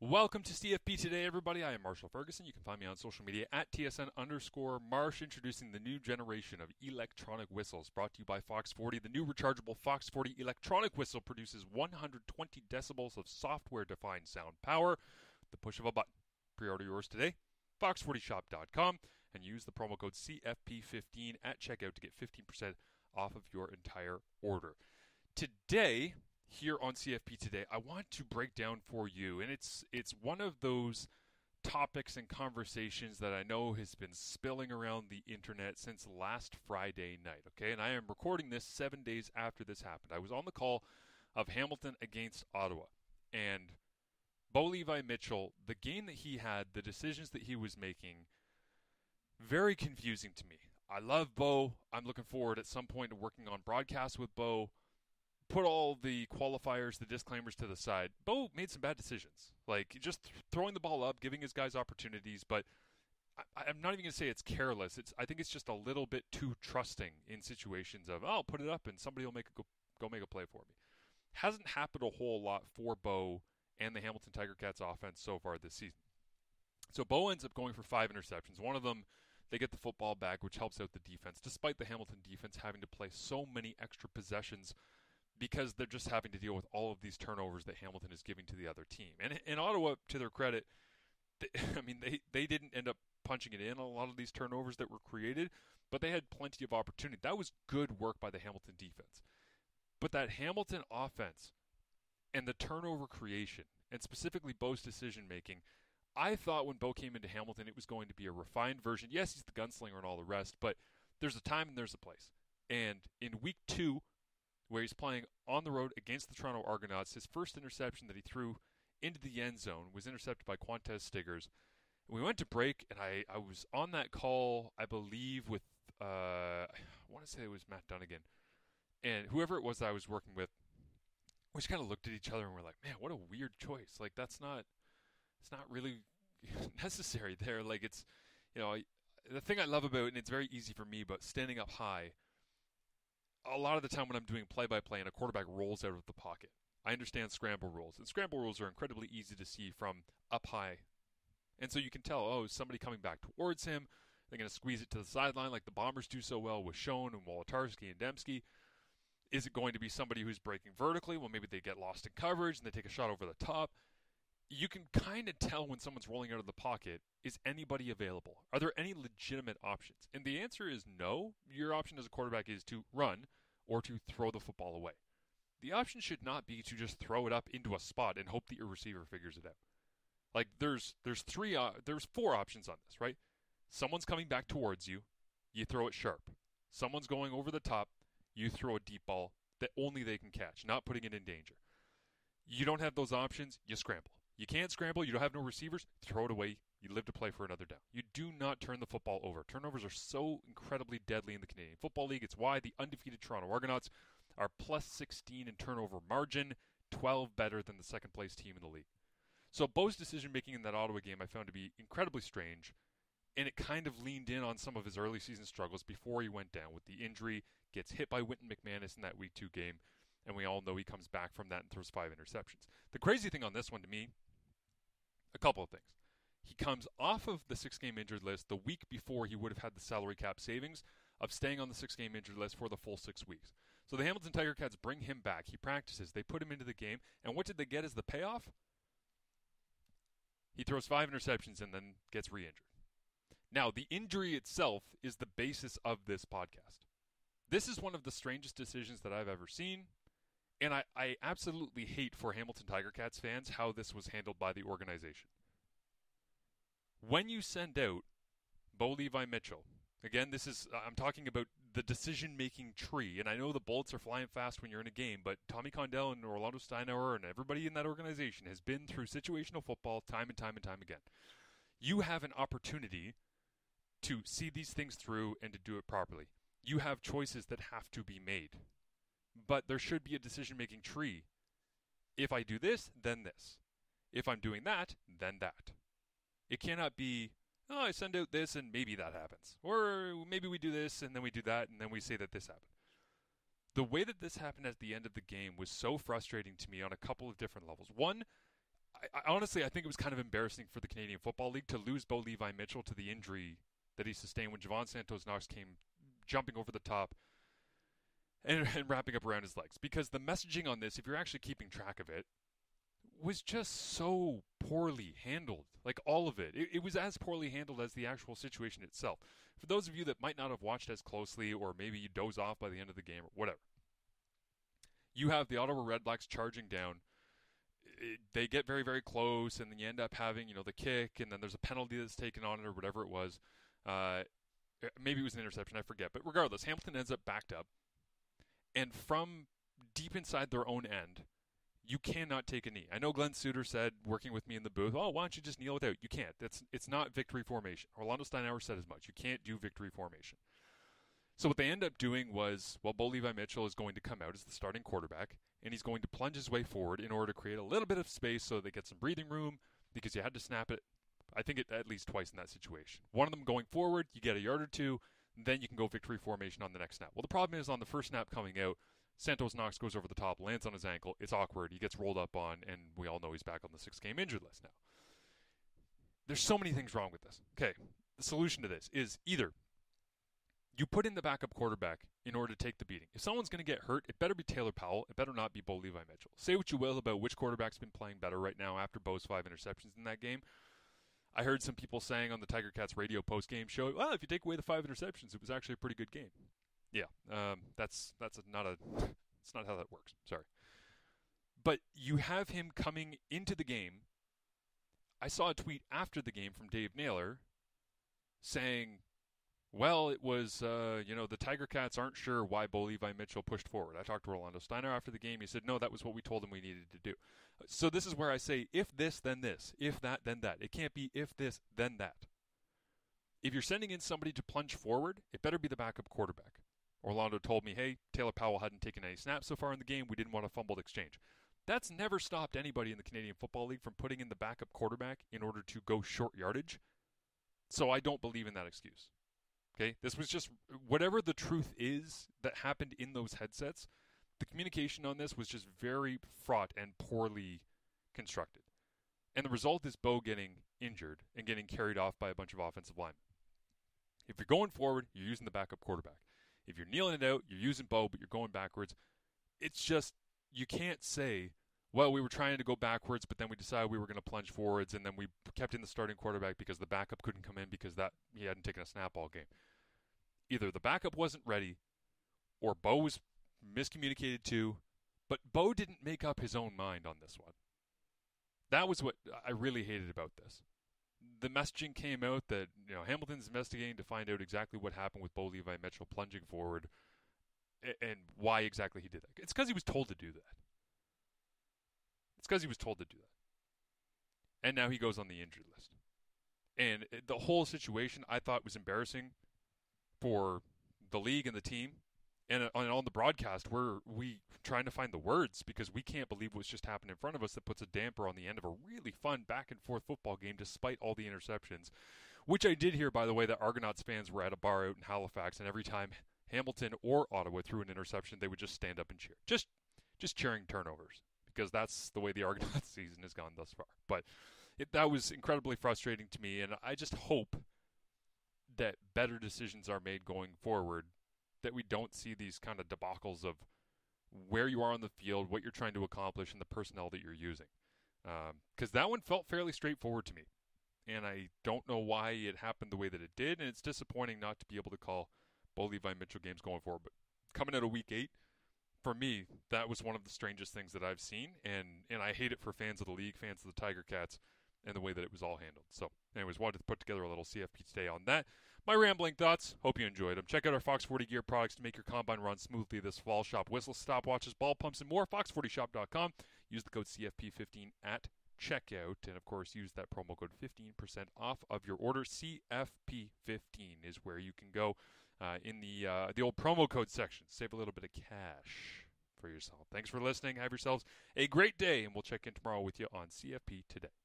Welcome to CFP Today, everybody. I am Marshall Ferguson. You can find me on social media at TSN underscore Marsh, introducing the new generation of electronic whistles brought to you by Fox 40. The new rechargeable Fox 40 electronic whistle produces 120 decibels of software defined sound power, the push of a button. Pre order yours today, fox40shop.com, and use the promo code CFP15 at checkout to get 15% off of your entire order. Today, here on CFP today, I want to break down for you, and it's it's one of those topics and conversations that I know has been spilling around the internet since last Friday night. Okay, and I am recording this seven days after this happened. I was on the call of Hamilton against Ottawa, and Bo Levi Mitchell, the game that he had, the decisions that he was making, very confusing to me. I love Bo. I'm looking forward at some point to working on broadcasts with Bo put all the qualifiers, the disclaimers to the side, Bo made some bad decisions. Like just th- throwing the ball up, giving his guys opportunities, but I, am not even going to say it's careless. It's I think it's just a little bit too trusting in situations of oh, I'll put it up and somebody will make a go, go make a play for me. Hasn't happened a whole lot for Bo and the Hamilton Tiger Cats offense so far this season. So Bo ends up going for five interceptions. One of them they get the football back, which helps out the defense, despite the Hamilton defense having to play so many extra possessions because they're just having to deal with all of these turnovers that Hamilton is giving to the other team. And in Ottawa, to their credit, they, I mean they they didn't end up punching it in a lot of these turnovers that were created, but they had plenty of opportunity. That was good work by the Hamilton defense. But that Hamilton offense and the turnover creation, and specifically Bo's decision making, I thought when Bo came into Hamilton, it was going to be a refined version. Yes, he's the gunslinger and all the rest, but there's a time and there's a place. And in week two, where he's playing on the road against the Toronto Argonauts. His first interception that he threw into the end zone was intercepted by Qwan'tez Stiggers. we went to break, and I, I was on that call, I believe, with, uh, I want to say it was Matt Dunnigan. And whoever it was that I was working with, we just kind of looked at each other and we're like, man, what a weird choice. Like, that's not, it's not really necessary there. Like, it's, you know, the thing I love about, and it's very easy for me, but standing up high – a lot of the time when I'm doing play by play and a quarterback rolls out of the pocket, I understand scramble rules. And scramble rules are incredibly easy to see from up high. And so you can tell, oh, somebody coming back towards him? They're going to squeeze it to the sideline like the Bombers do so well with Schoen and Wolitarsky and Demski. Is it going to be somebody who's breaking vertically? Well, maybe they get lost in coverage and they take a shot over the top. You can kind of tell when someone's rolling out of the pocket is anybody available? Are there any legitimate options? And the answer is no. Your option as a quarterback is to run or to throw the football away. The option should not be to just throw it up into a spot and hope that your receiver figures it out. Like there's there's three uh, there's four options on this, right? Someone's coming back towards you, you throw it sharp. Someone's going over the top, you throw a deep ball that only they can catch, not putting it in danger. You don't have those options, you scramble. You can't scramble, you don't have no receivers, throw it away, you live to play for another down. You do not turn the football over. Turnovers are so incredibly deadly in the Canadian Football League. It's why the undefeated Toronto Argonauts are plus 16 in turnover margin, 12 better than the second place team in the league. So Bo's decision making in that Ottawa game I found to be incredibly strange, and it kind of leaned in on some of his early season struggles before he went down with the injury, gets hit by Wynton McManus in that week two game, and we all know he comes back from that and throws five interceptions. The crazy thing on this one to me, a couple of things. He comes off of the six game injured list the week before he would have had the salary cap savings of staying on the six game injured list for the full six weeks. So the Hamilton Tiger Cats bring him back. He practices. They put him into the game. And what did they get as the payoff? He throws five interceptions and then gets re injured. Now, the injury itself is the basis of this podcast. This is one of the strangest decisions that I've ever seen. And I, I absolutely hate for Hamilton Tiger Cats fans how this was handled by the organization when you send out Bo Levi Mitchell, again, this is I'm talking about the decision making tree, and I know the bullets are flying fast when you're in a game, but Tommy Condell and Orlando Steinauer and everybody in that organization has been through situational football time and time and time again. You have an opportunity to see these things through and to do it properly. You have choices that have to be made. But there should be a decision making tree. If I do this, then this. If I'm doing that, then that. It cannot be, oh, I send out this and maybe that happens. Or maybe we do this and then we do that and then we say that this happened. The way that this happened at the end of the game was so frustrating to me on a couple of different levels. One, I, I honestly, I think it was kind of embarrassing for the Canadian Football League to lose Bo Levi Mitchell to the injury that he sustained when Jovan Santos Knox came jumping over the top and, and wrapping up around his legs. Because the messaging on this, if you're actually keeping track of it, was just so poorly handled. Like all of it. it. It was as poorly handled as the actual situation itself. For those of you that might not have watched as closely, or maybe you doze off by the end of the game, or whatever, you have the Ottawa Redblacks charging down. It, they get very, very close, and then you end up having, you know, the kick, and then there's a penalty that's taken on it, or whatever it was. Uh, maybe it was an interception, I forget. But regardless, Hamilton ends up backed up, and from deep inside their own end, you cannot take a knee. I know Glen Suitor said, working with me in the booth, "Oh, why don't you just kneel without?" You can't. That's it's not victory formation. Orlando Steinauer said as much. You can't do victory formation. So what they end up doing was, well, Bo Levi Mitchell is going to come out as the starting quarterback, and he's going to plunge his way forward in order to create a little bit of space so they get some breathing room because you had to snap it. I think it at least twice in that situation. One of them going forward, you get a yard or two, then you can go victory formation on the next snap. Well, the problem is on the first snap coming out, Santos Knox goes over the top, lands on his ankle. It's awkward. He gets rolled up on, and we all know he's back on the six game injured list now. There's so many things wrong with this. Okay, the solution to this is either you put in the backup quarterback in order to take the beating. If someone's going to get hurt, it better be Taylor Powell. It better not be Bo Levi Mitchell. Say what you will about which quarterback's been playing better right now after Bo's five interceptions in that game. I heard some people saying on the Tiger Cats radio post game show, well, if you take away the five interceptions, it was actually a pretty good game. Yeah, um, that's that's not a it's not how that works. Sorry, but you have him coming into the game. I saw a tweet after the game from Dave Naylor saying, "Well, it was uh, you know the Tiger Cats aren't sure why Bo Levi Mitchell pushed forward." I talked to Orlando Steinauer after the game. He said, "No, that was what we told him we needed to do." So this is where I say, "If this, then this. If that, then that." It can't be if this, then that. If you're sending in somebody to plunge forward, it better be the backup quarterback. Orlando told me, hey, Taylor Powell hadn't taken any snaps so far in the game. We didn't want a fumbled exchange. That's never stopped anybody in the Canadian Football League from putting in the backup quarterback in order to go short yardage. So I don't believe in that excuse. Okay? This was just whatever the truth is that happened in those headsets, the communication on this was just very fraught and poorly constructed. And the result is Bo getting injured and getting carried off by a bunch of offensive linemen. If you're going forward, you're using the backup quarterback. If you're kneeling it out, you're using Bo, but you're going backwards. It's just you can't say, well, we were trying to go backwards, but then we decided we were going to plunge forwards, and then we kept in the starting quarterback because the backup couldn't come in because that he hadn't taken a snap all game. Either the backup wasn't ready, or Bo was miscommunicated to, but Bo didn't make up his own mind on this one. That was what I really hated about this the messaging came out that you know Hamilton's investigating to find out exactly what happened with Bo Levi Mitchell plunging forward, and why exactly he did that. It's because he was told to do that. It's because he was told to do that, and now he goes on the injured list. And uh, the whole situation I thought was embarrassing for the league and the team Uh, and on, the broadcast we're we trying to find the words because we can't believe what's just happened in front of us that puts a damper on the end of a really fun back and forth football game despite all the interceptions which i did hear by the way that argonauts fans were at a bar out in halifax and every time hamilton or ottawa threw an interception they would just stand up and cheer. Just just cheering turnovers because that's the way the argonauts season has gone thus far. But it, that was incredibly frustrating to me and i just hope that better decisions are made going forward that we don't see these kind of debacles of where you are on the field, what you're trying to accomplish, and the personnel that you're using. Because um, that one felt fairly straightforward to me. And I don't know why it happened the way that it did. And it's disappointing not to be able to call Bo Levi Mitchell games going forward. But coming out of week eight, for me, that was one of the strangest things that I've seen. And, and I hate it for fans of the league, fans of the Tiger Cats, and the way that it was all handled. So, anyways, wanted to put together a little CFP today on that. My rambling thoughts. Hope you enjoyed them. Check out our Fox 40 gear products to make your combine run smoothly this fall. Shop whistles, stopwatches, ball pumps, and more. Fox40shop.com. Use the code CFP15 at checkout. And of course, use that promo code 15% off of your order. CFP15 is where you can go uh, in the, uh, the old promo code section. Save a little bit of cash for yourself. Thanks for listening. Have yourselves a great day, and we'll check in tomorrow with you on CFP Today.